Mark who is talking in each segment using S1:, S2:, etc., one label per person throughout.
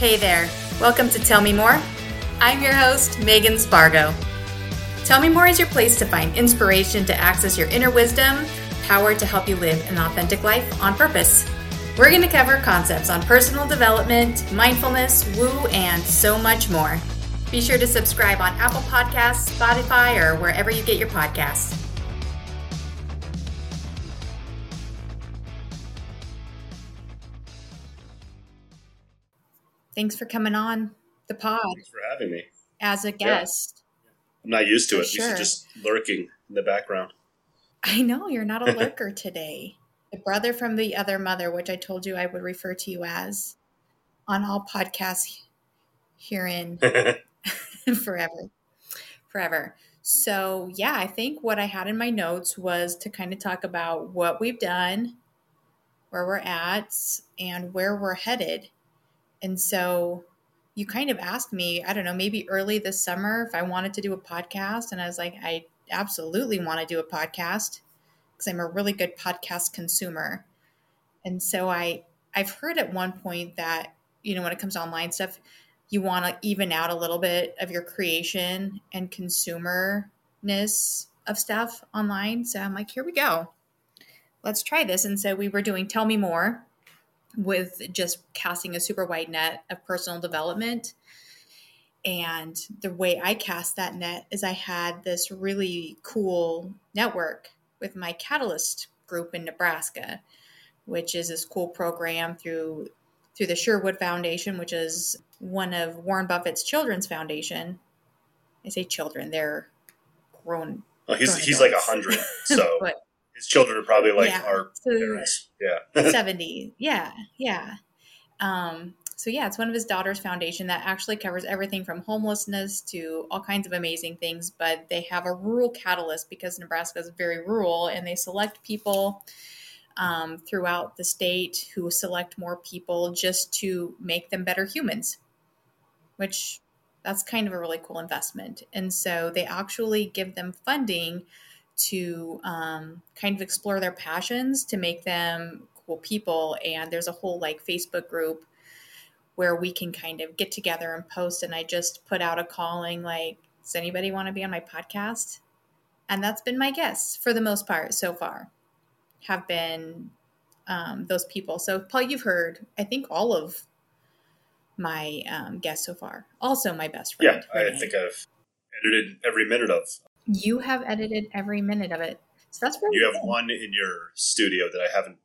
S1: Hey there, welcome to Tell Me More. I'm your host, Megan Spargo. Tell Me More is your place to find inspiration to access your inner wisdom, power to help you live an authentic life on purpose. We're going to cover concepts on personal development, mindfulness, woo, and so much more. Be sure to subscribe on Apple Podcasts, Spotify, or wherever you get your podcasts. Thanks for coming on the pod.
S2: Thanks for having me.
S1: As a guest.
S2: Yeah. I'm not used to
S1: For
S2: it. Sure. Used to just lurking in the background.
S1: I know you're not a lurker today. The brother from the other mother, which I told you I would refer to you as on all podcasts herein forever. Forever. So, yeah, I think what I had in my notes was to kind of talk about what we've done, where we're at, and where we're headed. And so you kind of asked me, I don't know, maybe early this summer if I wanted to do a podcast. And I was like, I absolutely want to do a podcast because I'm a really good podcast consumer. And so I I've heard at one point that, you know, when it comes to online stuff, you want to even out a little bit of your creation and consumerness of stuff online. So I'm like, here we go. Let's try this. And so we were doing Tell Me More with just casting a super wide net of personal development. And the way I cast that net is I had this really cool network with my Catalyst group in Nebraska, which is this cool program through through the Sherwood Foundation, which is one of Warren Buffett's children's foundation. I say children; they're grown.
S2: Oh, he's
S1: grown
S2: he's like a hundred, so
S1: but
S2: his children are probably like
S1: Yeah.
S2: our
S1: So-
S2: parents. Yeah.
S1: 70 yeah yeah um so yeah it's one of his daughter's foundation that actually covers everything from homelessness to all kinds of amazing things but they have a rural catalyst because nebraska is very rural and they select people um, throughout the state who select more people just to make them better humans which that's kind of a really cool investment and so they actually give them funding to um, kind of explore their passions to make them cool people. And there's a whole like Facebook group where we can kind of get together and post. And I just put out a calling like, does anybody want to be on my podcast? And that's been my guess for the most part so far, have been um, those people. So, Paul, you've heard, I think, all of my um, guests so far. Also, my best friend.
S2: Yeah,
S1: friend.
S2: I think I've edited every minute of.
S1: You have edited every minute of it. So that's really
S2: You have
S1: good.
S2: one in your studio that I haven't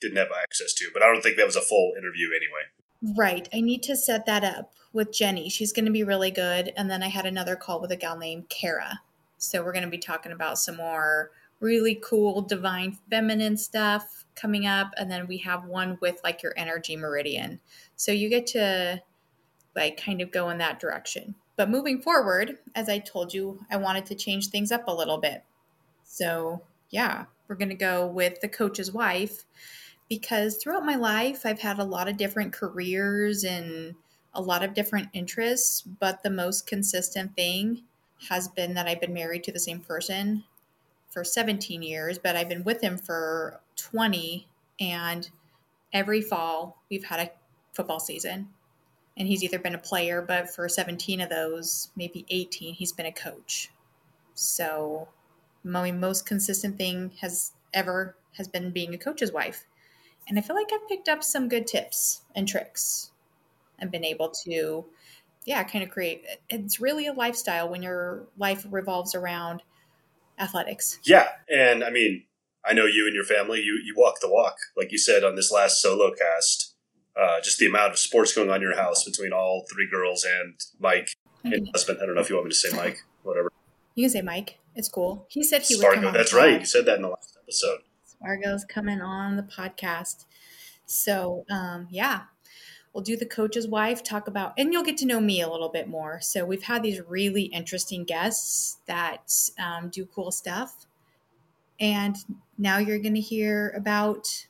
S2: didn't have access to, but I don't think that was a full interview anyway.
S1: Right. I need to set that up with Jenny. She's going to be really good. And then I had another call with a gal named Kara. So we're going to be talking about some more really cool divine feminine stuff coming up. And then we have one with like your energy meridian. So you get to like kind of go in that direction. But moving forward, as I told you, I wanted to change things up a little bit. So yeah, we're going to go with the coach's wife because throughout my life, I've had a lot of different careers and a lot of different interests, but the most consistent thing has been that I've been married to the same person for 17 years, but I've been with him for 20. And every fall, we've had a football season. And he's either been a player, but for 17 of those, maybe 18, he's been a coach. So my most consistent thing has ever has been being a coach's wife. And I feel like I've picked up some good tips and tricks and been able to, yeah, kind of create. It's really a lifestyle when your life revolves around athletics.
S2: Yeah, and I mean, I know you and your family. You you walk the walk, like you said on this last solo cast. Uh, just the amount of sports going on in your house between all three girls and Mike
S1: You
S2: and husband. I don't know if you want me to say Mike, whatever.
S1: You can say Mike. It's cool. He said he would
S2: Spargo.
S1: on.
S2: That's right. You said that in the last episode.
S1: Spargo's coming on the podcast. So, um, yeah, we'll do the coach's wife, talk about, and you'll get to know me a little bit more. So, we've had these really interesting guests that um, do cool stuff. And now you're going to hear about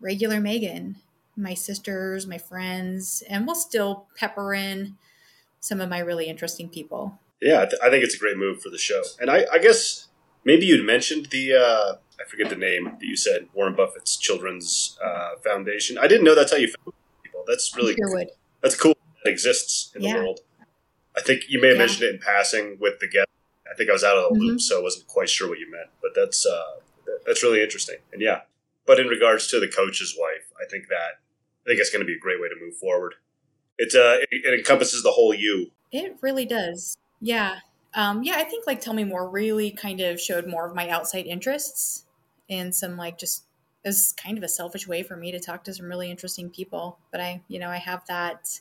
S1: regular Megan, my sisters, my friends, and we'll still pepper in some of my really interesting people.
S2: Yeah, I, th- I think it's a great move for the show. And I, I guess maybe you'd mentioned the uh, I forget the name that you said Warren Buffett's Children's uh, Foundation. I didn't know that's how you found people. That's really
S1: Sherwood.
S2: that's cool. That exists in yeah. the world. I think you may have yeah. mentioned it in passing with the guest. I think I was out of the mm-hmm. loop, so I wasn't quite sure what you meant. But that's uh, that's really interesting. And yeah, but in regards to the coach's wife, I think that I think it's going to be a great way to move forward. It uh, it, it encompasses the whole you.
S1: It really does. Yeah. Um, yeah, I think like Tell Me More really kind of showed more of my outside interests and some like just is kind of a selfish way for me to talk to some really interesting people. But I, you know, I have that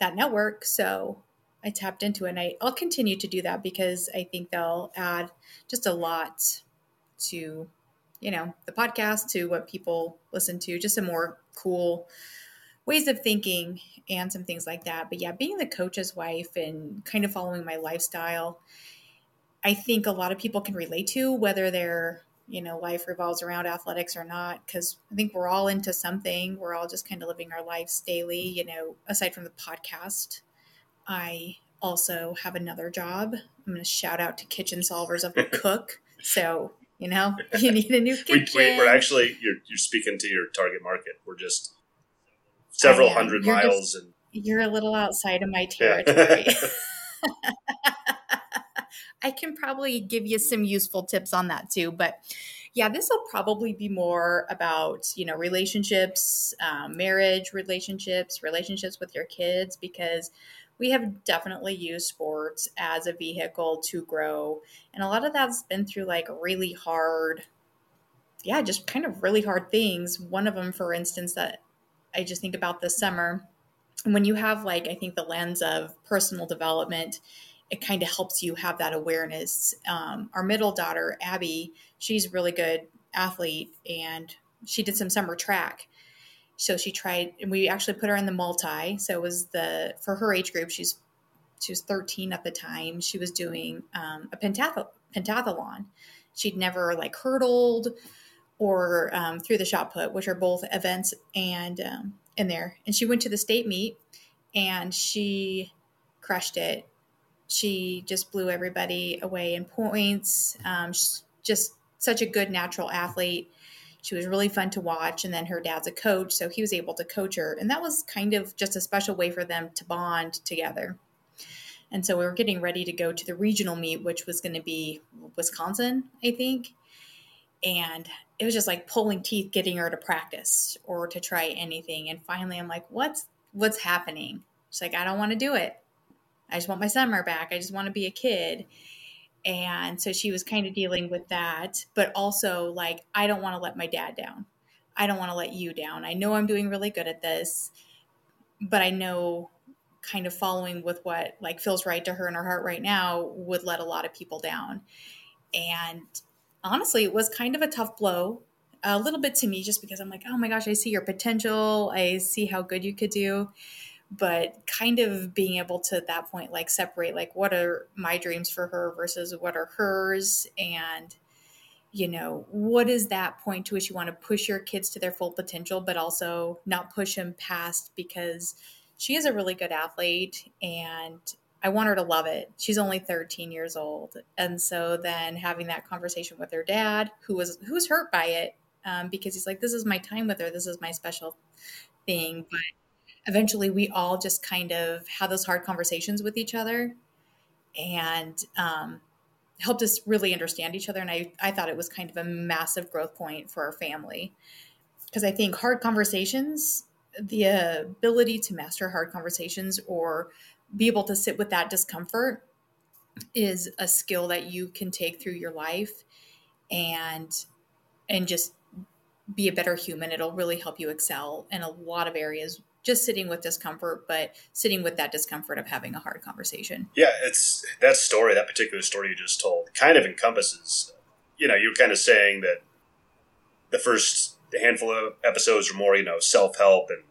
S1: that network, so I tapped into it. And I, I'll continue to do that because I think they'll add just a lot to, you know, the podcast, to what people listen to, just some more cool ways of thinking and some things like that. But yeah, being the coach's wife and kind of following my lifestyle, I think a lot of people can relate to whether they're you know life revolves around athletics or not because i think we're all into something. We're all just kind of living our lives daily. You know aside from the podcast i also have another job. I'm going to shout out to kitchen solvers of the cook. So you know you need a new kitchen
S2: we, are actually you're, you're speaking to your target market we're just several hundred you're miles just, and
S1: you're a little outside of my territory yeah. I can probably give you some useful tips on that too. But yeah, this will probably be more about, you know, relationships, um, marriage relationships, relationships with your kids, because we have definitely used sports as a vehicle to grow. And a lot of that's been through like really hard, yeah, just kind of really hard things. One of them, for instance, that I just think about this summer, when you have like, I think the lens of personal development it kind of helps you have that awareness. Um, our middle daughter, Abby, she's a really good athlete and she did some summer track. So she tried, and we actually put her in the multi. So it was the, for her age group, she's, she was 13 at the time. She was doing um, a pentath- pentathlon. She'd never like hurdled or um, threw the shot put, which are both events and um, in there. And she went to the state meet and she crushed it she just blew everybody away in points. Um, just such a good natural athlete. She was really fun to watch. And then her dad's a coach, so he was able to coach her. And that was kind of just a special way for them to bond together. And so we were getting ready to go to the regional meet, which was going to be Wisconsin, I think. And it was just like pulling teeth getting her to practice or to try anything. And finally, I'm like, what's what's happening? She's like, I don't want to do it. I just want my summer back. I just want to be a kid. And so she was kind of dealing with that, but also like, I don't want to let my dad down. I don't want to let you down. I know I'm doing really good at this, but I know kind of following with what like feels right to her in her heart right now would let a lot of people down. And honestly, it was kind of a tough blow a little bit to me just because I'm like, oh my gosh, I see your potential. I see how good you could do but kind of being able to at that point like separate like what are my dreams for her versus what are hers and you know what is that point to which you want to push your kids to their full potential but also not push them past because she is a really good athlete and I want her to love it. She's only 13 years old. And so then having that conversation with her dad, who was who's hurt by it, um, because he's like, this is my time with her. This is my special thing. But eventually we all just kind of had those hard conversations with each other and um, helped us really understand each other. And I, I thought it was kind of a massive growth point for our family because I think hard conversations, the ability to master hard conversations or be able to sit with that discomfort is a skill that you can take through your life and and just be a better human it'll really help you excel in a lot of areas just sitting with discomfort, but sitting with that discomfort of having a hard conversation.
S2: Yeah, it's that story, that particular story you just told, kind of encompasses. You know, you're kind of saying that the first handful of episodes are more, you know, self help and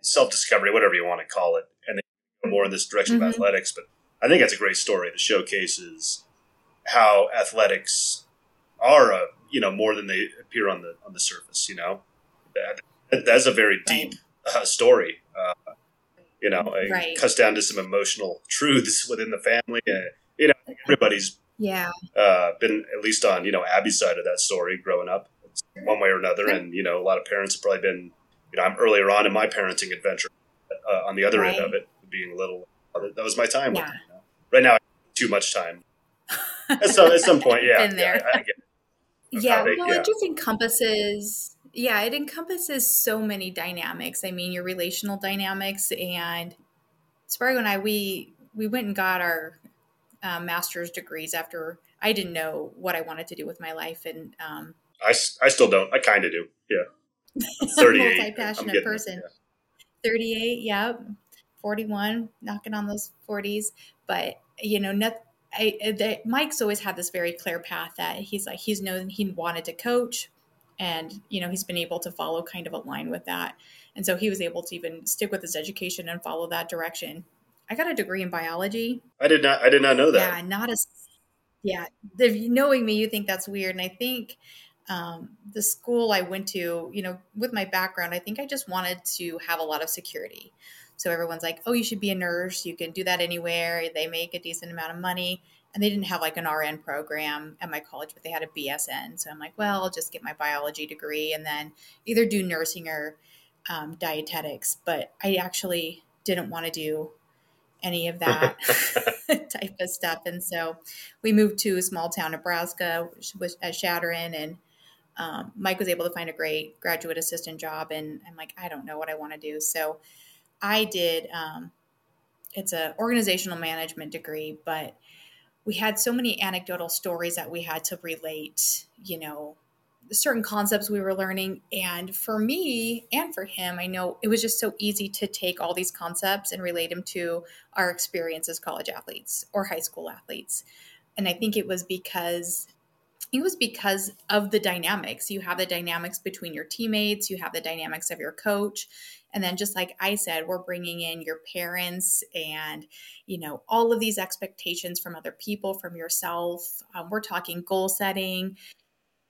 S2: self discovery, whatever you want to call it, and they more in this direction mm-hmm. of athletics. But I think that's a great story that showcases how athletics are, uh, you know, more than they appear on the on the surface. You know, that, that's a very deep uh, story. Uh, you know, it right. cuts down to some emotional truths within the family. Uh, you know, everybody's
S1: yeah
S2: uh, been at least on you know Abby's side of that story growing up, one way or another, and you know a lot of parents have probably been. You know, I'm earlier on in my parenting adventure. uh, on the other right. end of it, being a little. That was my time. Yeah. you know? Right now, too much time. at, some, at some point, yeah.
S1: yeah, I, I yeah, well, yeah. it just encompasses. Yeah, it encompasses so many dynamics. I mean, your relational dynamics and Spargo and I, we we went and got our uh, master's degrees after I didn't know what I wanted to do with my life, and um,
S2: I, I still don't. I kind of do. Yeah, thirty-eight.
S1: multi-passionate person. Yeah. Thirty-eight. Yep. Forty-one. Knocking on those forties, but you know, not, I, the, Mike's always had this very clear path that he's like he's known he wanted to coach, and you know he's been able to follow kind of a line with that, and so he was able to even stick with his education and follow that direction. I got a degree in biology.
S2: I did not. I did not know that.
S1: Yeah, not as. Yeah, if knowing me, you think that's weird, and I think um, the school I went to, you know, with my background, I think I just wanted to have a lot of security. So everyone's like, "Oh, you should be a nurse. You can do that anywhere. They make a decent amount of money." And they didn't have like an RN program at my college, but they had a BSN. So I'm like, "Well, I'll just get my biology degree and then either do nursing or um, dietetics." But I actually didn't want to do any of that type of stuff. And so we moved to a small town, Nebraska, which was at Chadron. and um, Mike was able to find a great graduate assistant job. And I'm like, I don't know what I want to do. So I did. Um, it's an organizational management degree, but we had so many anecdotal stories that we had to relate. You know, certain concepts we were learning. And for me and for him, I know it was just so easy to take all these concepts and relate them to our experience as college athletes or high school athletes. And I think it was because it was because of the dynamics. You have the dynamics between your teammates, you have the dynamics of your coach. And then just like I said, we're bringing in your parents and, you know, all of these expectations from other people, from yourself. Um, we're talking goal setting,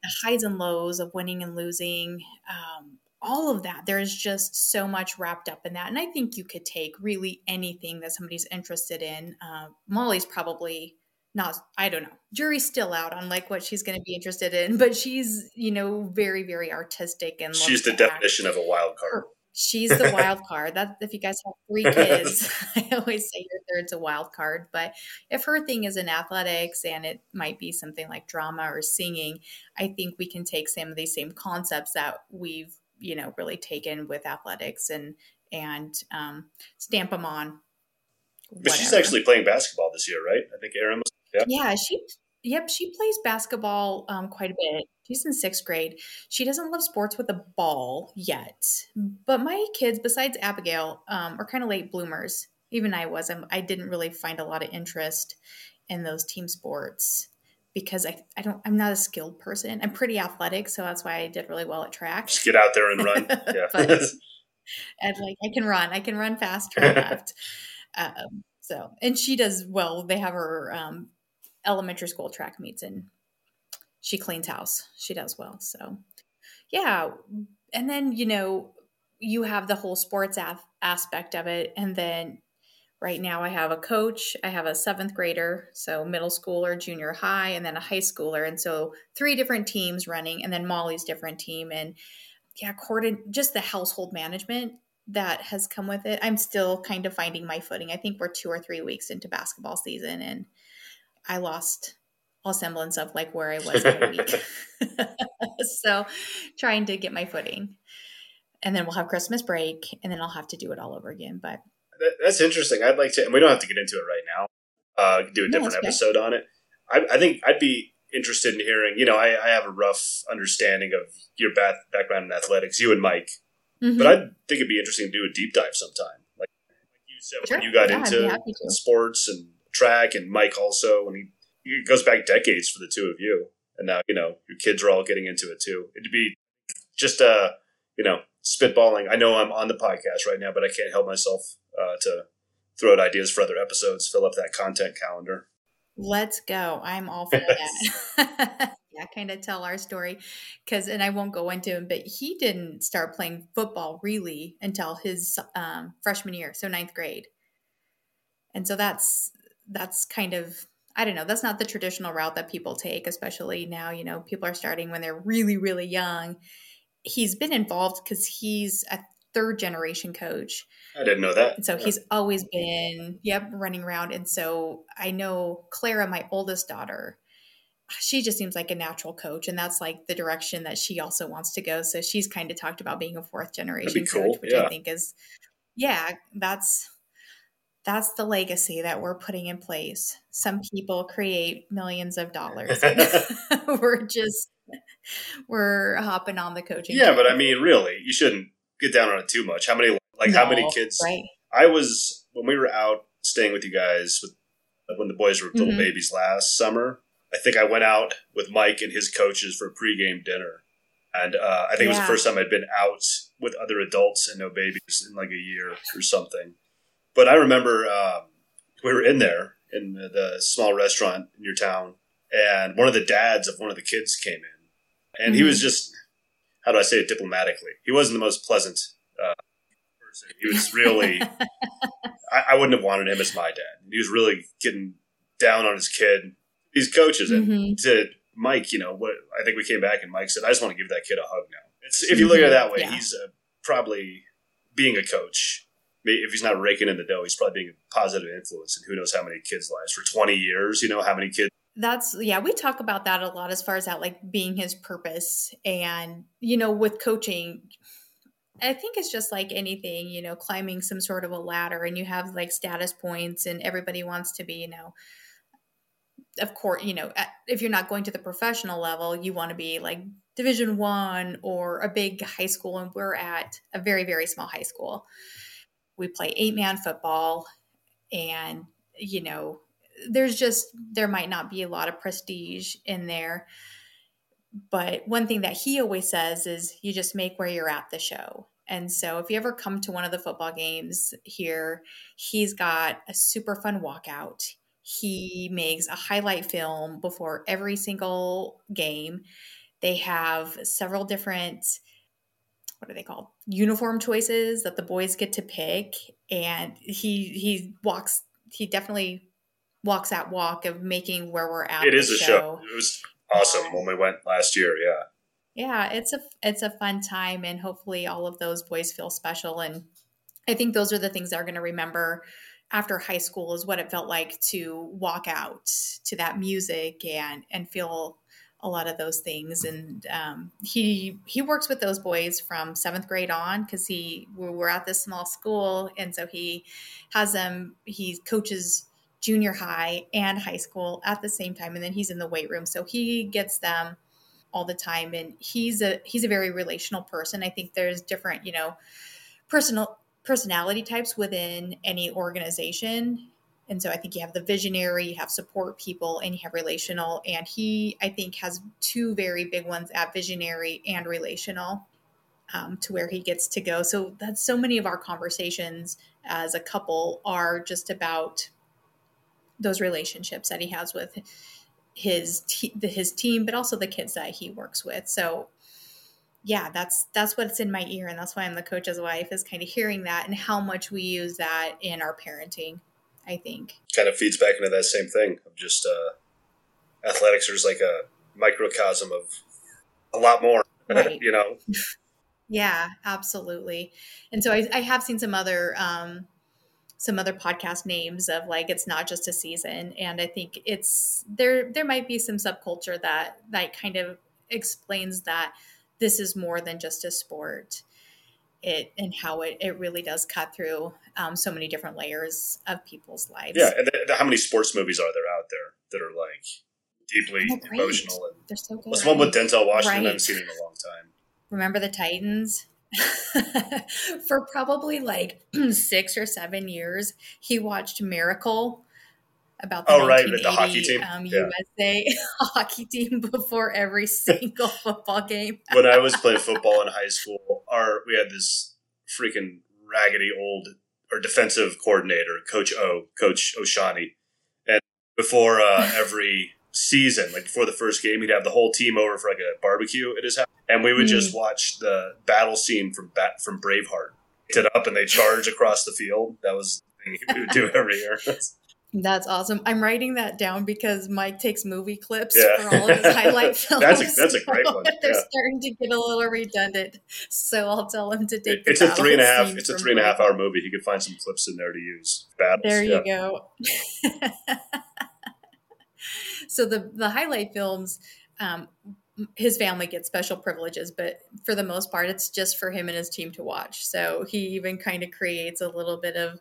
S1: the highs and lows of winning and losing, um, all of that. There's just so much wrapped up in that. And I think you could take really anything that somebody's interested in. Uh, Molly's probably not, I don't know, jury's still out on like what she's going to be interested in, but she's, you know, very, very artistic. And
S2: she's the definition act. of a wild card. Her,
S1: She's the wild card. That if you guys have three kids, I always say your third's a wild card. But if her thing is in athletics and it might be something like drama or singing, I think we can take some of these same concepts that we've you know really taken with athletics and and um, stamp them on.
S2: Whatever. But she's actually playing basketball this year, right? I think Erin was.
S1: Yeah, yeah she Yep, she plays basketball um, quite a bit. She's in sixth grade. She doesn't love sports with a ball yet. But my kids, besides Abigail, um, are kind of late bloomers. Even I was. I'm, I didn't really find a lot of interest in those team sports because I, I don't I'm not a skilled person. I'm pretty athletic, so that's why I did really well at track.
S2: Just get out there and run. Yeah. but,
S1: and like I can run. I can run fast, turn left. Um, so and she does well. They have her um, elementary school track meets and she cleans house. She does well. So, yeah. And then, you know, you have the whole sports af- aspect of it. And then right now I have a coach, I have a seventh grader, so middle schooler, junior high, and then a high schooler. And so three different teams running, and then Molly's different team. And yeah, coordin- just the household management that has come with it. I'm still kind of finding my footing. I think we're two or three weeks into basketball season and I lost all semblance of like where I was that week. so trying to get my footing. And then we'll have Christmas break and then I'll have to do it all over again. But
S2: that's interesting. I'd like to, and we don't have to get into it right now. Uh, do a different no, episode on it. I, I, think I'd be interested in hearing. You know, I, I have a rough understanding of your back, background in athletics, you and Mike, mm-hmm. but I think it'd be interesting to do a deep dive sometime. Like, like you said, sure. when you got yeah, into sports and track, and Mike also, and he it goes back decades for the two of you, and now you know your kids are all getting into it too. It'd be just uh you know spitballing. I know I'm on the podcast right now, but I can't help myself uh, to throw out ideas for other episodes, fill up that content calendar.
S1: Let's go. I'm all for that. yeah, kind of tell our story because, and I won't go into him, but he didn't start playing football really until his um, freshman year, so ninth grade. And so that's that's kind of I don't know, that's not the traditional route that people take, especially now, you know, people are starting when they're really, really young. He's been involved because he's a third generation coach.
S2: I didn't know that.
S1: And so yeah. he's always been, yep, running around. And so I know Clara, my oldest daughter, she just seems like a natural coach. And that's like the direction that she also wants to go. So she's kind of talked about being a fourth generation cool. coach, which yeah. I think is, yeah, that's that's the legacy that we're putting in place. Some people create millions of dollars. we're just we're hopping on the coaching.
S2: Yeah, but I mean, really, you shouldn't get down on it too much. How many like no, how many kids?
S1: Right.
S2: I was when we were out staying with you guys with when the boys were little mm-hmm. babies last summer. I think I went out with Mike and his coaches for a pregame dinner, and uh, I think yeah. it was the first time I'd been out with other adults and no babies in like a year or something. But I remember um, we were in there in the, small restaurant in your town, and one of the dads of one of the kids came in, and mm-hmm. he was mm-hmm. just how do I say it diplomatically? He wasn't the most pleasant uh, person. He was really. I, I, wouldn't have wanted him as my dad. He was really getting down on his kid. These coaches and mm-hmm. to Mike, you know what? I think we came back and Mike said, "I just want to give that kid a hug now." It's, if you look at it that way, yeah. he's uh, probably being a coach if he's not raking in the dough, he's probably being a positive influence and who knows how many kids' lives for 20 years, you know, how many kids.
S1: That's, yeah, we talk about that a lot as far as that, like being his purpose. And, you know, with coaching, I think it's just like anything, you know, climbing some sort of a ladder and you have like status points and everybody wants to be, you know, of course, you know, if you're not going to the professional level, you want to be like division one or a big high school. And we're at a very, very small high school we play eight man football and you know there's just there might not be a lot of prestige in there. But one thing that he always says is you just make where you're at the show. And so if you ever come to one of the football games here he's got a super fun walkout. He makes a highlight film before every single game. They have several different what are they called uniform choices that the boys get to pick and he he walks he definitely walks that walk of making where we're at
S2: it is a show. show. it was awesome when we went last year yeah
S1: yeah it's a it's a fun time and hopefully all of those boys feel special and i think those are the things they're going to remember after high school is what it felt like to walk out to that music and and feel a lot of those things. And um, he he works with those boys from seventh grade on because he we're at this small school. And so he has them he coaches junior high and high school at the same time. And then he's in the weight room. So he gets them all the time. And he's a he's a very relational person. I think there's different you know personal personality types within any organization and so I think you have the visionary, you have support people, and you have relational. And he, I think, has two very big ones at visionary and relational um, to where he gets to go. So that's so many of our conversations as a couple are just about those relationships that he has with his te- his team, but also the kids that he works with. So yeah, that's that's what's in my ear, and that's why I'm the coach's wife is kind of hearing that and how much we use that in our parenting. I think.
S2: Kind of feeds back into that same thing of just uh, athletics is like a microcosm of a lot more, right. you know?
S1: yeah, absolutely. And so I, I have seen some other, um, some other podcast names of like it's not just a season and i think it's there there might be some subculture that that kind of explains that this is more than just a sport it and how it, it really does cut through um, so many different layers of people's lives.
S2: Yeah, and the, the, how many sports movies are there out there that are like deeply emotional? And
S1: They're so good.
S2: What's one with Denzel Washington? Right. I haven't seen in a long time.
S1: Remember the Titans? For probably like six or seven years, he watched Miracle about the oh, right, the hockey team. Um, yeah. USA hockey team before every single football game.
S2: when I was playing football in high school, our we had this freaking raggedy old or defensive coordinator, Coach O, Coach Oshani, and before uh, every season, like before the first game, he'd have the whole team over for like a barbecue at his house, and we would mm. just watch the battle scene from Bat from Braveheart. It up and they charge across the field. That was the thing we would do every year.
S1: That's awesome. I'm writing that down because Mike takes movie clips yeah. for all of his highlight films.
S2: that's, a, that's a great one.
S1: They're starting to get a little redundant, so I'll tell him to take.
S2: it's a three and a half. It's a three and a half hour movie. He could find some clips in there to use. Battles.
S1: There you yeah. go. so the the highlight films. Um, his family gets special privileges, but for the most part, it's just for him and his team to watch. So he even kind of creates a little bit of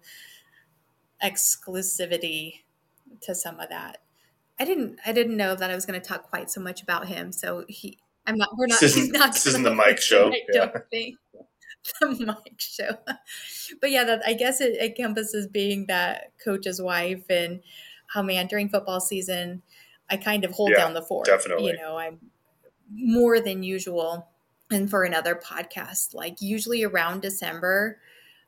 S1: exclusivity to some of that. I didn't I didn't know that I was going to talk quite so much about him. So he I'm not we're not
S2: this
S1: he's not
S2: this isn't the Mike show.
S1: I yeah. don't think the Mike show. but yeah, that I guess it encompasses being that coach's wife and how oh man during football season I kind of hold yeah, down the fort.
S2: Definitely.
S1: You know, I'm more than usual. And for another podcast, like usually around December,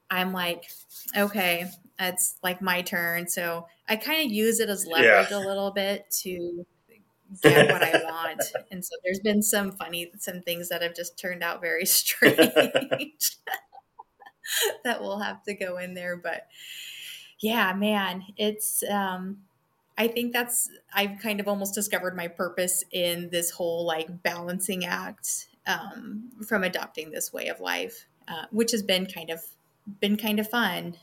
S1: I'm like, okay, it's like my turn. So I kind of use it as leverage yeah. a little bit to get what I want. And so there's been some funny, some things that have just turned out very strange that will have to go in there. But yeah, man, it's, um, I think that's, I've kind of almost discovered my purpose in this whole like balancing act um, from adopting this way of life, uh, which has been kind of, been kind of fun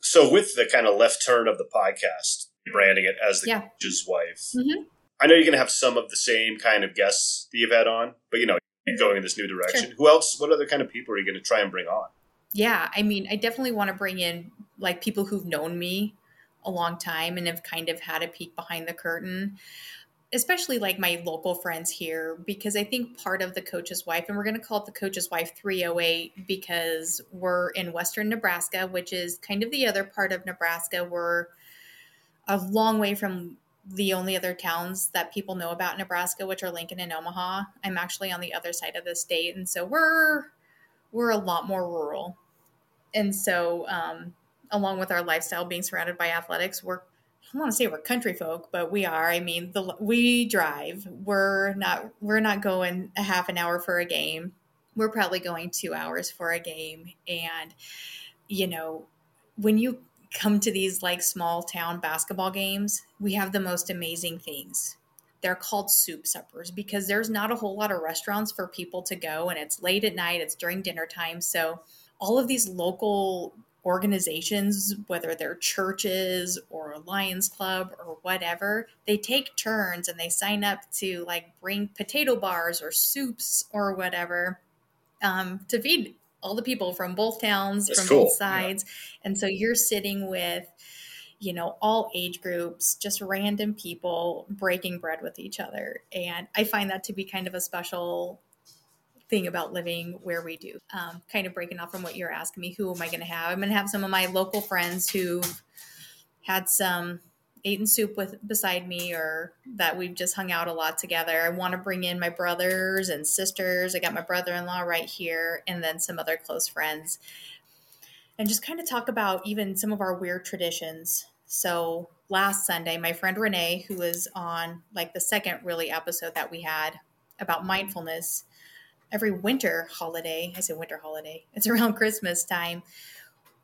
S2: so with the kind of left turn of the podcast, branding it as the
S1: yeah.
S2: coach's wife,
S1: mm-hmm.
S2: I know you're going to have some of the same kind of guests that you've had on, but you know, going in this new direction. Sure. Who else? What other kind of people are you going to try and bring on?
S1: Yeah, I mean, I definitely want to bring in like people who've known me a long time and have kind of had a peek behind the curtain especially like my local friends here because I think part of the coach's wife, and we're going to call it the coach's wife 308 because we're in western Nebraska, which is kind of the other part of Nebraska. We're a long way from the only other towns that people know about Nebraska, which are Lincoln and Omaha. I'm actually on the other side of the state, and so we're we're a lot more rural. And so, um, along with our lifestyle being surrounded by athletics, we're I want to say we're country folk, but we are. I mean, the we drive. We're not we're not going a half an hour for a game. We're probably going 2 hours for a game and you know, when you come to these like small town basketball games, we have the most amazing things. They're called soup suppers because there's not a whole lot of restaurants for people to go and it's late at night, it's during dinner time. So all of these local organizations, whether they're churches or Lions Club or whatever, they take turns and they sign up to like bring potato bars or soups or whatever um, to feed all the people from both towns, That's from cool. both sides. Yeah. And so you're sitting with, you know, all age groups, just random people breaking bread with each other. And I find that to be kind of a special thing about living where we do. Um, kind of breaking off from what you're asking me, who am I going to have? I'm going to have some of my local friends who had some eaten soup with beside me or that we've just hung out a lot together. I want to bring in my brothers and sisters. I got my brother-in-law right here and then some other close friends. And just kind of talk about even some of our weird traditions. So last Sunday, my friend Renee, who was on like the second really episode that we had about mindfulness, every winter holiday, I say winter holiday, it's around Christmas time,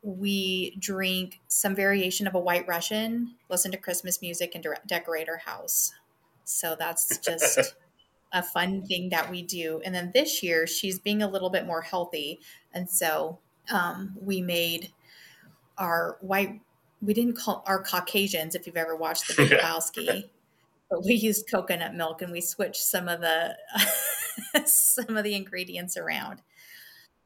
S1: we drink some variation of a white Russian, listen to Christmas music, and de- decorate our house. So that's just a fun thing that we do. And then this year, she's being a little bit more healthy. And so um, we made our white, we didn't call our Caucasians, if you've ever watched The Big Lebowski but we used coconut milk and we switched some of the some of the ingredients around.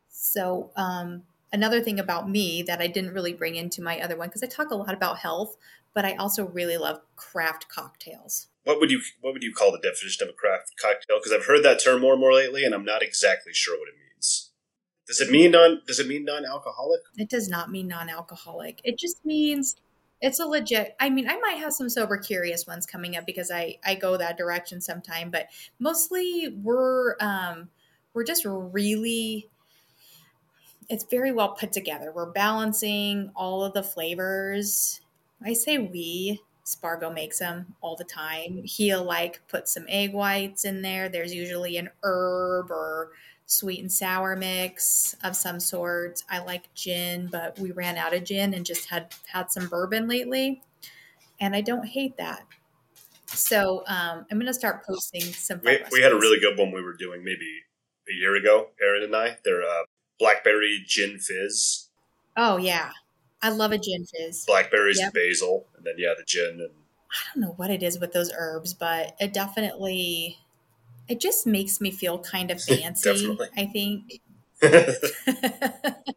S1: So um, another thing about me that I didn't really bring into my other one because I talk a lot about health, but I also really love craft cocktails.
S2: What would you what would you call the definition of a craft cocktail? Because I've heard that term more and more lately, and I'm not exactly sure what it means. Does it mean non? Does it mean non-alcoholic?
S1: It does not mean non-alcoholic. It just means it's a legit i mean i might have some sober curious ones coming up because i i go that direction sometime but mostly we're um we're just really it's very well put together. We're balancing all of the flavors. I say we spargo makes them all the time. He'll like put some egg whites in there. There's usually an herb or sweet and sour mix of some sort. I like gin, but we ran out of gin and just had had some bourbon lately. and I don't hate that. So um, I'm going to start posting some.
S2: We, we, had a really good one we were doing maybe a year ago, Erin and I. They're uh, blackberry gin fizz.
S1: Oh yeah, I love a gin fizz.
S2: Blackberries yep. and basil, and then yeah, the gin and.
S1: I don't know what it is with those herbs, but it definitely, it just makes me feel kind of fancy. I think.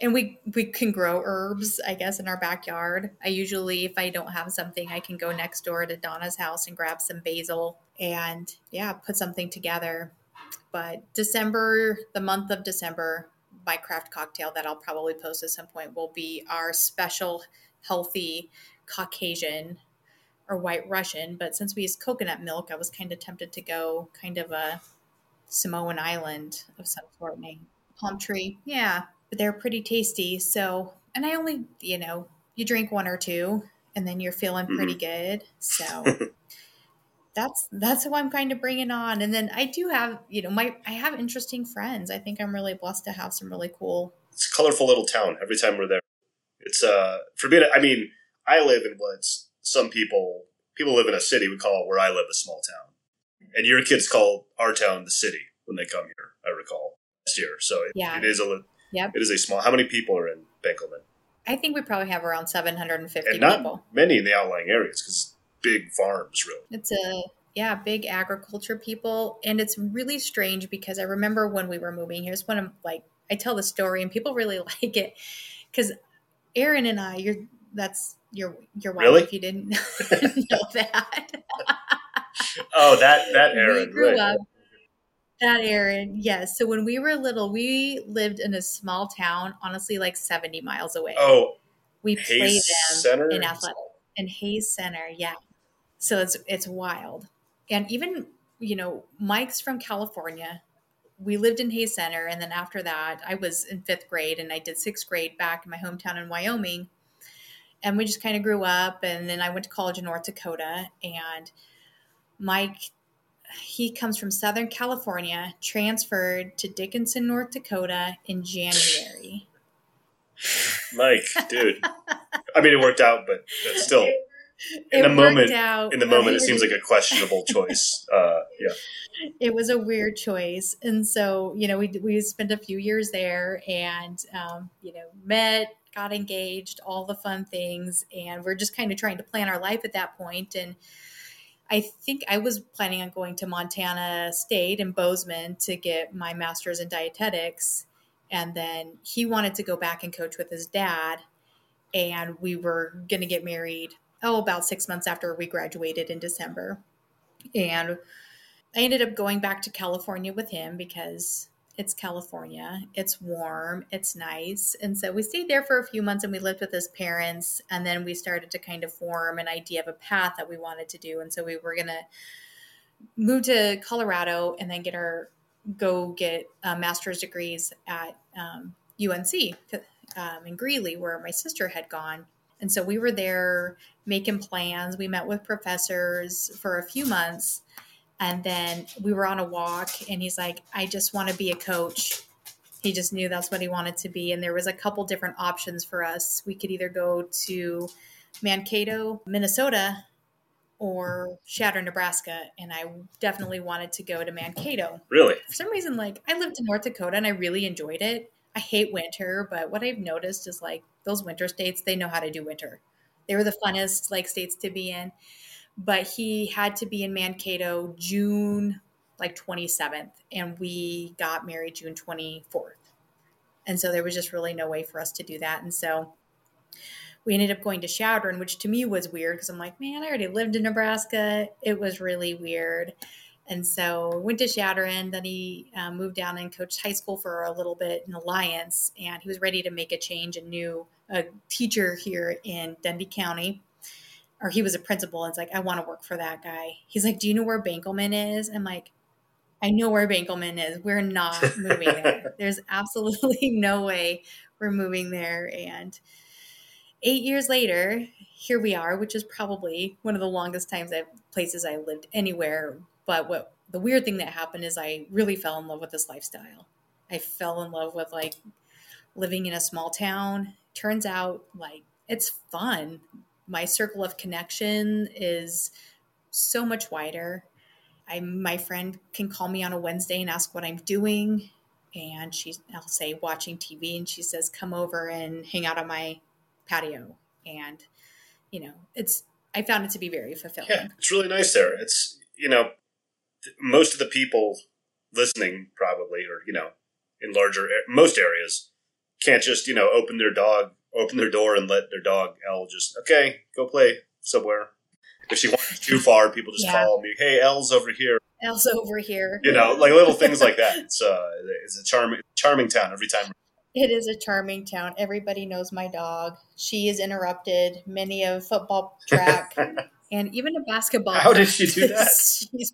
S1: and we we can grow herbs i guess in our backyard i usually if i don't have something i can go next door to donna's house and grab some basil and yeah put something together but december the month of december my craft cocktail that i'll probably post at some point will be our special healthy caucasian or white russian but since we use coconut milk i was kind of tempted to go kind of a samoan island of some sort name palm tree yeah but they're pretty tasty. So, and I only, you know, you drink one or two and then you're feeling pretty mm-hmm. good. So that's that's who I'm kind of bringing on. And then I do have, you know, my I have interesting friends. I think I'm really blessed to have some really cool.
S2: It's a colorful little town. Every time we're there, it's uh for me. I mean, I live in what's some people people live in a city. We call it where I live a small town, and your kids call our town the city when they come here. I recall last year, so it, yeah. it is a Yep. It is a small. How many people are in Benkelman?
S1: I think we probably have around 750
S2: and not
S1: people.
S2: Many in the outlying areas because big farms, really.
S1: It's a yeah, big agriculture people, and it's really strange because I remember when we were moving. Here's one of like I tell the story, and people really like it because Erin and I, you're that's your your wife. Really? If you didn't know that.
S2: oh, that that Erin.
S1: We grew right. up that Erin, yes. So when we were little, we lived in a small town, honestly, like 70 miles away.
S2: Oh,
S1: we Hays play them Center? in athletic in Hays Center. Yeah. So it's, it's wild. And even, you know, Mike's from California. We lived in Hays Center. And then after that, I was in fifth grade and I did sixth grade back in my hometown in Wyoming. And we just kind of grew up. And then I went to college in North Dakota. And Mike he comes from Southern California, transferred to Dickinson, North Dakota in January.
S2: Mike, dude. I mean, it worked out, but still, in the moment, out, in the moment, it seems like a questionable choice. Uh, yeah,
S1: it was a weird choice, and so you know, we we spent a few years there, and um, you know, met, got engaged, all the fun things, and we're just kind of trying to plan our life at that point. and I think I was planning on going to Montana State in Bozeman to get my master's in dietetics. And then he wanted to go back and coach with his dad. And we were going to get married, oh, about six months after we graduated in December. And I ended up going back to California with him because it's California. It's warm. It's nice. And so we stayed there for a few months and we lived with his parents. And then we started to kind of form an idea of a path that we wanted to do. And so we were going to move to Colorado and then get our go get uh, master's degrees at um, UNC um, in Greeley, where my sister had gone. And so we were there making plans. We met with professors for a few months and then we were on a walk, and he's like, I just want to be a coach. He just knew that's what he wanted to be. And there was a couple different options for us. We could either go to Mankato, Minnesota, or Chadron, Nebraska. And I definitely wanted to go to Mankato.
S2: Really?
S1: For some reason, like I lived in North Dakota and I really enjoyed it. I hate winter, but what I've noticed is like those winter states, they know how to do winter. They were the funnest like states to be in but he had to be in Mankato June like 27th, and we got married June 24th. And so there was just really no way for us to do that. And so we ended up going to Chadron, which to me was weird because I'm like, man, I already lived in Nebraska. It was really weird. And so went to Chadron. Then he um, moved down and coached high school for a little bit in Alliance, and he was ready to make a change and knew a teacher here in Dundy County or he was a principal and it's like, I want to work for that guy. He's like, Do you know where Benkelman is? I'm like, I know where Benkelman is. We're not moving there. There's absolutely no way we're moving there. And eight years later, here we are, which is probably one of the longest times I've places I lived anywhere. But what the weird thing that happened is I really fell in love with this lifestyle. I fell in love with like living in a small town. Turns out like it's fun my circle of connection is so much wider. I my friend can call me on a Wednesday and ask what I'm doing, and she I'll say watching TV, and she says come over and hang out on my patio, and you know it's I found it to be very fulfilling.
S2: Yeah, it's really nice there. It's you know most of the people listening probably, or you know, in larger most areas, can't just you know open their dog, open their door, and let their dog Elle just okay go play somewhere. If she wanders too far, people just yeah. call me, "Hey, Elle's over here."
S1: Elle's over here.
S2: You know, like little things like that. It's uh, it's a charming, charming town every time.
S1: It is a charming town. Everybody knows my dog. She is interrupted many a football track and even a basketball.
S2: How did she do that?
S1: She's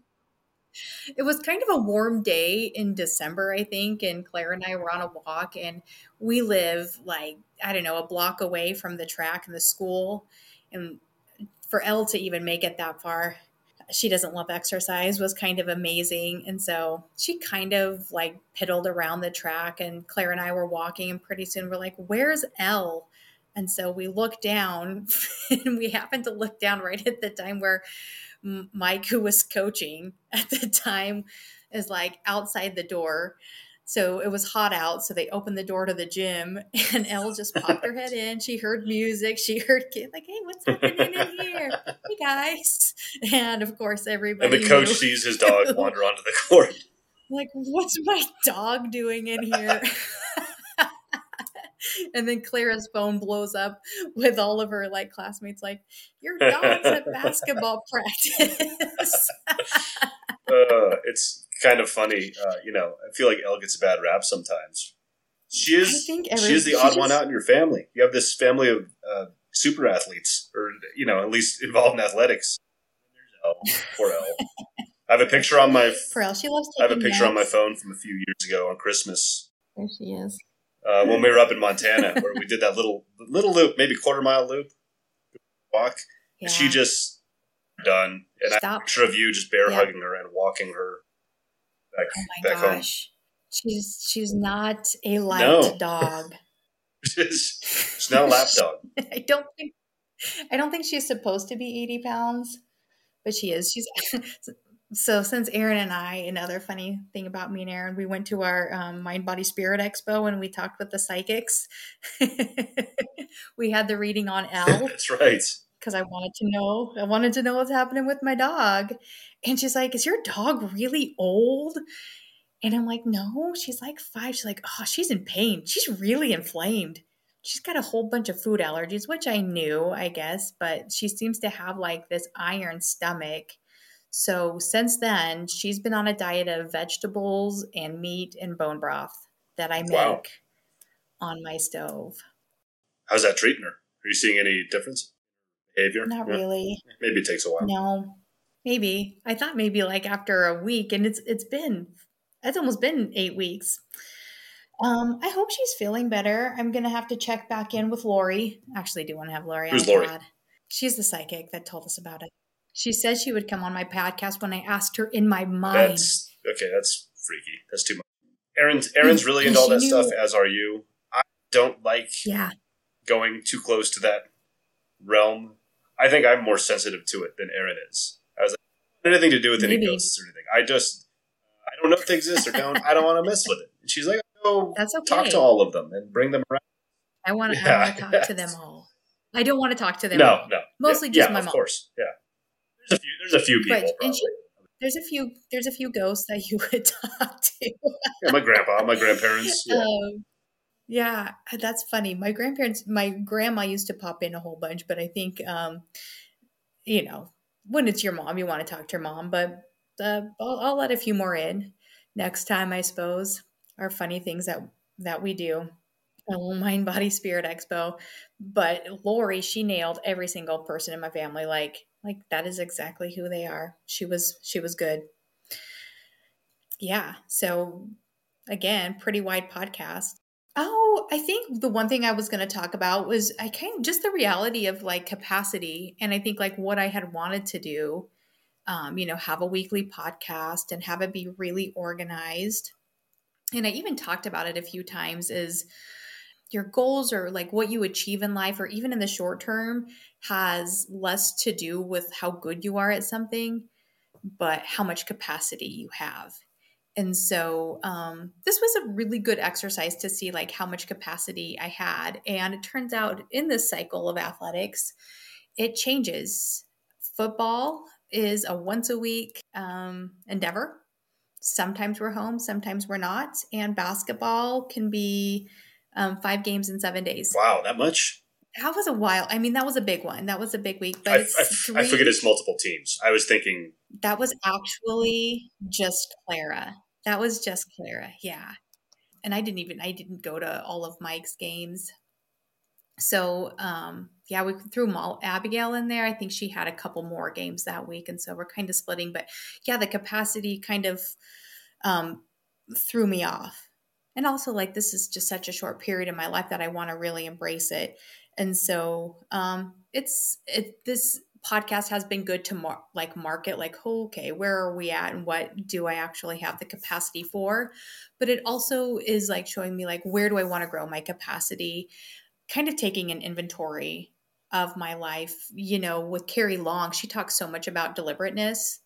S1: it was kind of a warm day in December, I think, and Claire and I were on a walk, and we live like I don't know a block away from the track and the school, and for Elle to even make it that far, she doesn't love exercise was kind of amazing, and so she kind of like piddled around the track, and Claire and I were walking, and pretty soon we're like, "Where's Elle?" And so we look down, and we happened to look down right at the time where Mike, who was coaching at the time, is like outside the door. So it was hot out. So they opened the door to the gym, and Elle just popped her head in. She heard music. She heard kids like, "Hey, what's happening in here? Hey guys!" And of course, everybody.
S2: And the coach knew. sees his dog wander onto the court.
S1: Like, what's my dog doing in here? and then Clara's phone blows up with all of her like classmates like your dog's at basketball practice.
S2: uh, it's kind of funny, uh, you know. I feel like Elle gets a bad rap sometimes. She is. she is the odd one out in your family. You have this family of uh, super athletes, or you know, at least involved in athletics. Elle, poor Elle. I have a picture on my.
S1: Elle, she loves.
S2: I have a picture on my phone from a few years ago on Christmas.
S1: There she is
S2: uh, when we were up in Montana, where we did that little little loop, maybe quarter mile loop walk. Yeah. She just done, and Stop. I have a picture of you just bear yeah. hugging her and walking her back, oh my back gosh. home.
S1: She's she's not a light no. dog.
S2: she's, she's not a lap dog.
S1: I don't think I don't think she's supposed to be eighty pounds, but she is. She's so since Erin and I, another funny thing about me and Erin, we went to our um, Mind Body Spirit Expo and we talked with the psychics. we had the reading on Elle.
S2: That's right.
S1: Because I wanted to know, I wanted to know what's happening with my dog, and she's like, "Is your dog really old?" And I'm like, "No, she's like five. She's like, "Oh, she's in pain. She's really inflamed." She's got a whole bunch of food allergies, which I knew, I guess, but she seems to have like this iron stomach so since then, she's been on a diet of vegetables and meat and bone broth that I make wow. on my stove.
S2: How's that treating her? Are you seeing any difference? Behavior?
S1: Not yeah. really.
S2: Maybe it takes a while.
S1: No. Maybe. I thought maybe like after a week and it's it's been it's almost been 8 weeks. Um, I hope she's feeling better. I'm gonna have to check back in with Lori. Actually, I do want to have Lori.
S2: Who's Lori?
S1: She's the psychic that told us about it. She said she would come on my podcast when I asked her in my mind.
S2: That's okay. That's freaky. That's too much. Erin's Erin's really into all that stuff, as are you. I don't like
S1: yeah
S2: going too close to that realm. I think I'm more sensitive to it than Aaron is. I was like, anything to do with Maybe. any ghosts or anything. I just I don't know if they exist or don't. I don't want to mess with it. And she's like, go
S1: That's okay.
S2: talk to all of them and bring them around.
S1: I want to. Yeah. I want to talk to them all. I don't want to talk to them.
S2: No,
S1: all.
S2: no.
S1: Mostly
S2: yeah,
S1: just
S2: yeah,
S1: my mom.
S2: Of course, yeah. There's a few. There's a few people.
S1: There's a few. There's a few ghosts that you would talk to.
S2: yeah, my grandpa, my grandparents. Yeah.
S1: Um, yeah, that's funny. My grandparents, my grandma used to pop in a whole bunch, but I think, um, you know, when it's your mom, you want to talk to your mom. But uh, I'll, I'll let a few more in next time, I suppose. Are funny things that that we do. Mind Body Spirit Expo. But Lori, she nailed every single person in my family. Like like that is exactly who they are. She was she was good. Yeah. So again, pretty wide podcast. Oh, I think the one thing I was going to talk about was I kind of just the reality of like capacity and I think like what I had wanted to do um, you know, have a weekly podcast and have it be really organized. And I even talked about it a few times is your goals or like what you achieve in life or even in the short term has less to do with how good you are at something but how much capacity you have. And so um, this was a really good exercise to see like how much capacity i had. And it turns out in this cycle of athletics it changes. Football is a once a week um, endeavor. Sometimes we're home sometimes we're not. And basketball can be um, five games in seven days
S2: wow that much
S1: that was a while. I mean, that was a big one. That was a big week.
S2: But I, I, I forget it's multiple teams. I was thinking
S1: that was actually just Clara. That was just Clara. Yeah. And I didn't even I didn't go to all of Mike's games. So um yeah, we threw Mal- Abigail in there. I think she had a couple more games that week, and so we're kind of splitting. But yeah, the capacity kind of um, threw me off. And also, like this is just such a short period in my life that I want to really embrace it. And so um, it's it this podcast has been good to mar- like market like okay where are we at and what do i actually have the capacity for? But it also is like showing me like where do i want to grow my capacity? Kind of taking an inventory of my life you know with carrie long she talks so much about deliberateness.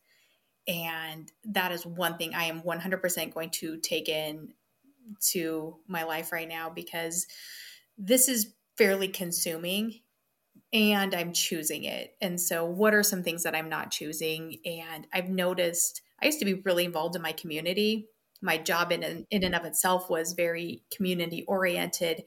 S1: And that is one thing i am 100% going to take in to my life right now because this is fairly consuming and I'm choosing it. And so, what are some things that I'm not choosing? And I've noticed I used to be really involved in my community. My job in, in and of itself was very community oriented.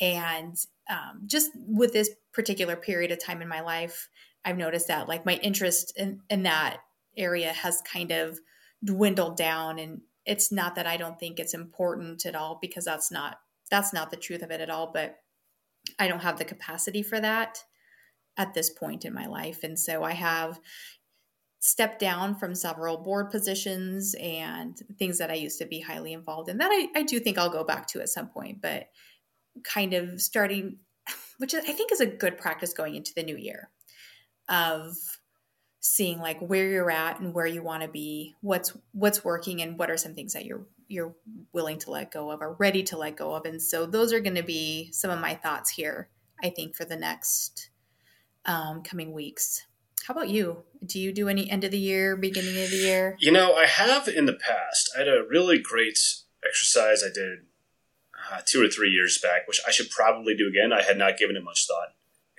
S1: And um, just with this particular period of time in my life, I've noticed that like my interest in, in that area has kind of dwindled down. And it's not that I don't think it's important at all, because that's not that's not the truth of it at all. But I don't have the capacity for that at this point in my life. And so I have stepped down from several board positions and things that I used to be highly involved in that I, I do think I'll go back to at some point, but kind of starting, which I think is a good practice going into the new year of seeing like where you're at and where you want to be, what's what's working and what are some things that you're you're willing to let go of or ready to let go of. And so those are going to be some of my thoughts here, I think, for the next um, coming weeks. How about you? Do you do any end of the year, beginning of the year?
S2: You know, I have in the past. I had a really great exercise I did uh, two or three years back, which I should probably do again. I had not given it much thought.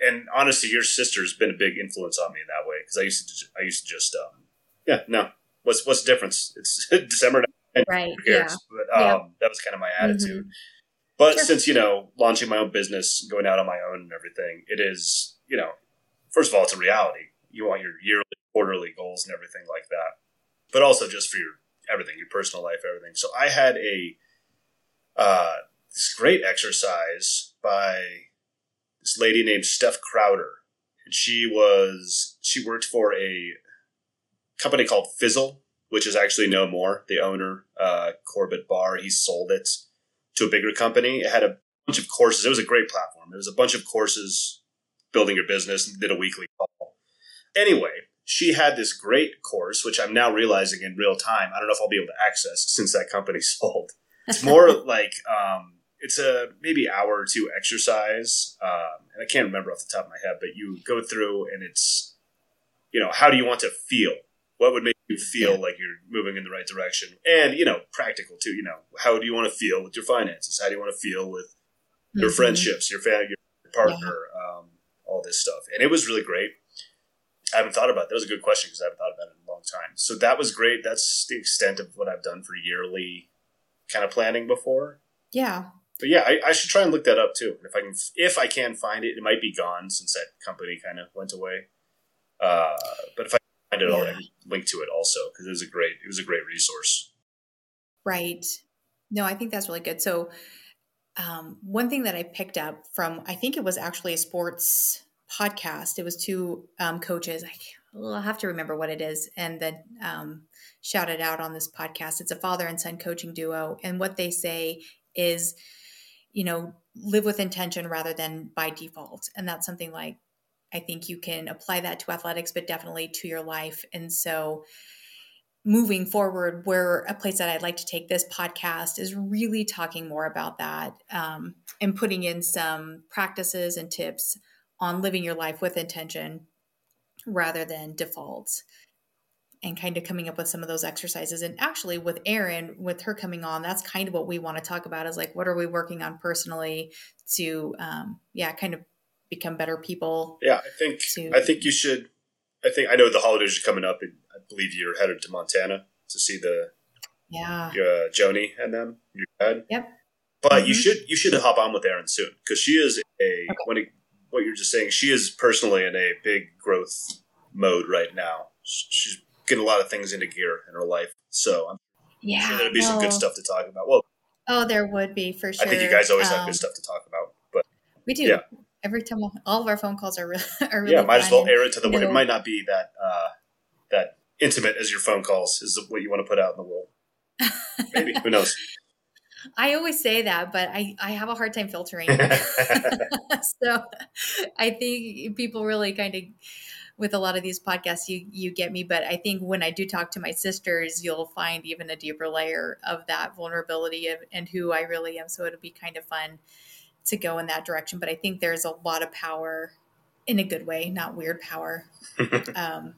S2: And honestly, your sister's been a big influence on me in that way because I used to, I used to just, um, yeah, no. What's what's the difference? It's December
S1: right? Yeah.
S2: But um, yeah. that was kind of my attitude. Mm-hmm. But sure. since you know launching my own business, going out on my own, and everything, it is you know, first of all, it's a reality. You want your yearly, quarterly goals and everything like that, but also just for your everything, your personal life, everything. So I had a uh, this great exercise by this lady named Steph Crowder, and she was she worked for a company called Fizzle which is actually no more. The owner, uh, Corbett Barr, he sold it to a bigger company. It had a bunch of courses. It was a great platform. It was a bunch of courses building your business and did a weekly call. Anyway, she had this great course, which I'm now realizing in real time. I don't know if I'll be able to access since that company sold. It's more like um, it's a maybe hour or two exercise, um, and I can't remember off the top of my head, but you go through and it's you know how do you want to feel what would make you feel yeah. like you're moving in the right direction and you know practical too you know how do you want to feel with your finances how do you want to feel with your mm-hmm. friendships your family your partner yeah. um, all this stuff and it was really great i haven't thought about that. that was a good question because i haven't thought about it in a long time so that was great that's the extent of what i've done for yearly kind of planning before
S1: yeah
S2: but yeah I, I should try and look that up too if i can if i can find it it might be gone since that company kind of went away uh, but if I find it yeah. all link to it also because it was a great it was a great resource.
S1: Right. No, I think that's really good. So um, one thing that I picked up from I think it was actually a sports podcast. It was two um, coaches. I will have to remember what it is, and then um, shout it out on this podcast. It's a father and son coaching duo, and what they say is, you know, live with intention rather than by default, and that's something like I think you can apply that to athletics, but definitely to your life. And so moving forward, where a place that I'd like to take this podcast is really talking more about that um, and putting in some practices and tips on living your life with intention rather than defaults and kind of coming up with some of those exercises. And actually, with Erin, with her coming on, that's kind of what we want to talk about is like, what are we working on personally to, um, yeah, kind of become better people.
S2: Yeah, I think to, I think you should. I think I know the holidays are coming up, and I believe you're headed to Montana to see the
S1: yeah
S2: uh, Joni and them, your dad.
S1: Yep.
S2: But mm-hmm. you should you should hop on with Erin soon because she is a okay. when it, what you're just saying. She is personally in a big growth mode right now. She's getting a lot of things into gear in her life, so I'm
S1: yeah, sure
S2: there'd be well, some good stuff to talk about. Well,
S1: oh, there would be for sure.
S2: I think you guys always um, have good um, stuff to talk about, but
S1: we do. Yeah. Every time, all of our phone calls are really, are really
S2: yeah. Might as well air it to the world. It might not be that uh, that intimate as your phone calls is what you want to put out in the world. Maybe who knows.
S1: I always say that, but I, I have a hard time filtering. so I think people really kind of with a lot of these podcasts you you get me but i think when i do talk to my sisters you'll find even a deeper layer of that vulnerability of, and who i really am. So it'll be kind of fun to go in that direction but i think there's a lot of power in a good way not weird power. Um,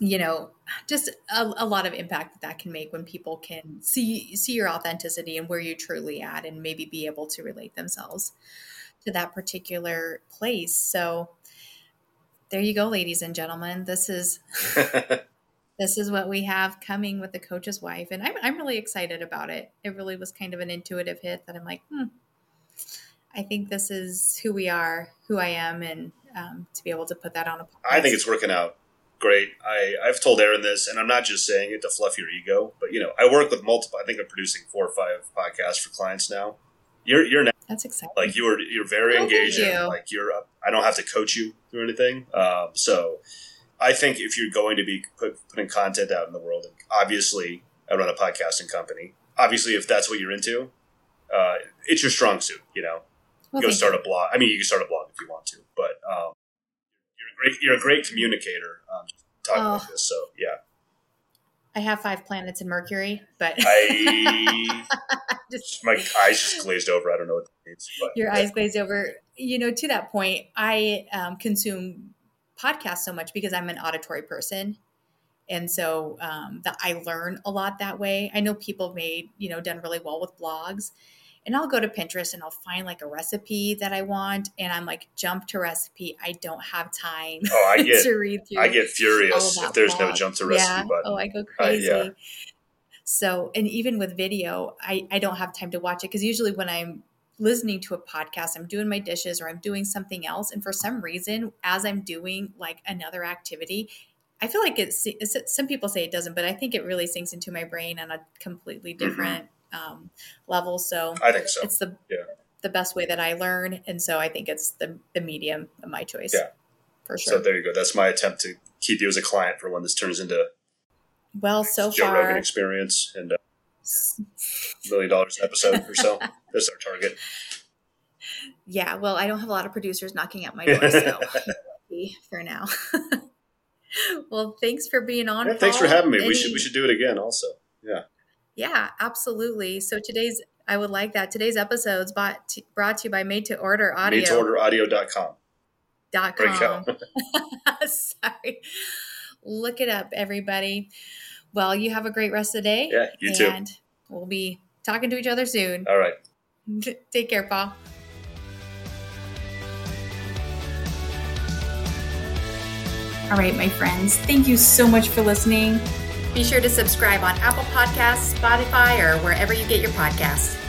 S1: you know just a, a, lot of impact that that can make when people can see see your authenticity and where you truly at and maybe be able to relate themselves to that particular place. So there you go ladies and gentlemen this is this is what we have coming with the coach's wife and I'm, I'm really excited about it it really was kind of an intuitive hit that i'm like hmm i think this is who we are who i am and um, to be able to put that on a podcast.
S2: i think it's working out great. I, I've told Erin this, and I'm not just saying it to fluff your ego, but you know, I work with multiple. I think I'm producing four or five podcasts for clients now. You're you're now,
S1: that's exciting.
S2: Like you are you're very oh, engaging. You. Like you're I don't have to coach you through anything. Um, so I think if you're going to be put, putting content out in the world, obviously I run a podcasting company. Obviously, if that's what you're into, uh, it's your strong suit. You know, well, go start you. a blog. I mean, you can start a blog if you want to, but um, great. You're a great communicator. Um, talking oh. like this, so yeah.
S1: I have five planets in Mercury, but
S2: I just, my eyes just glazed over. I don't know what that means. But,
S1: your yeah. eyes glazed over. You know, to that point, I um, consume podcasts so much because I'm an auditory person, and so um, that I learn a lot that way. I know people made you know done really well with blogs, and I'll go to Pinterest and I'll find like a recipe that I want, and I'm like, jump to recipe. I don't have time.
S2: Oh, I get to read through. I get furious if there's blog. no jump to recipe yeah. button.
S1: Oh, I go crazy. Uh, yeah. So, and even with video, I I don't have time to watch it because usually when I'm listening to a podcast, I'm doing my dishes or I'm doing something else, and for some reason, as I'm doing like another activity, I feel like it's, it's, some people say it doesn't, but I think it really sinks into my brain on a completely mm-hmm. Um, level. So
S2: I think so.
S1: It's the
S2: yeah.
S1: the best way that I learn, and so I think it's the the medium of my choice.
S2: Yeah,
S1: for sure.
S2: So there you go. That's my attempt to keep you as a client for when this turns into
S1: well, so
S2: Joe
S1: far
S2: Rogan experience and uh, yeah, million dollars an episode or so. That's our target.
S1: Yeah, well, I don't have a lot of producers knocking at my door, so for now. well, thanks for being on.
S2: Yeah, thanks for having me. Any... We should we should do it again. Also, yeah.
S1: Yeah, absolutely. So today's, I would like that. Today's episode's bought to, brought to you by Made to Order Audio.
S2: Made to Order Audio.com.
S1: Dot com. Sorry. Look it up, everybody. Well, you have a great rest of the day.
S2: Yeah, you too.
S1: And we'll be talking to each other soon.
S2: All right.
S1: Take care, Paul. All right, my friends. Thank you so much for listening. Be sure to subscribe on Apple Podcasts, Spotify, or wherever you get your podcasts.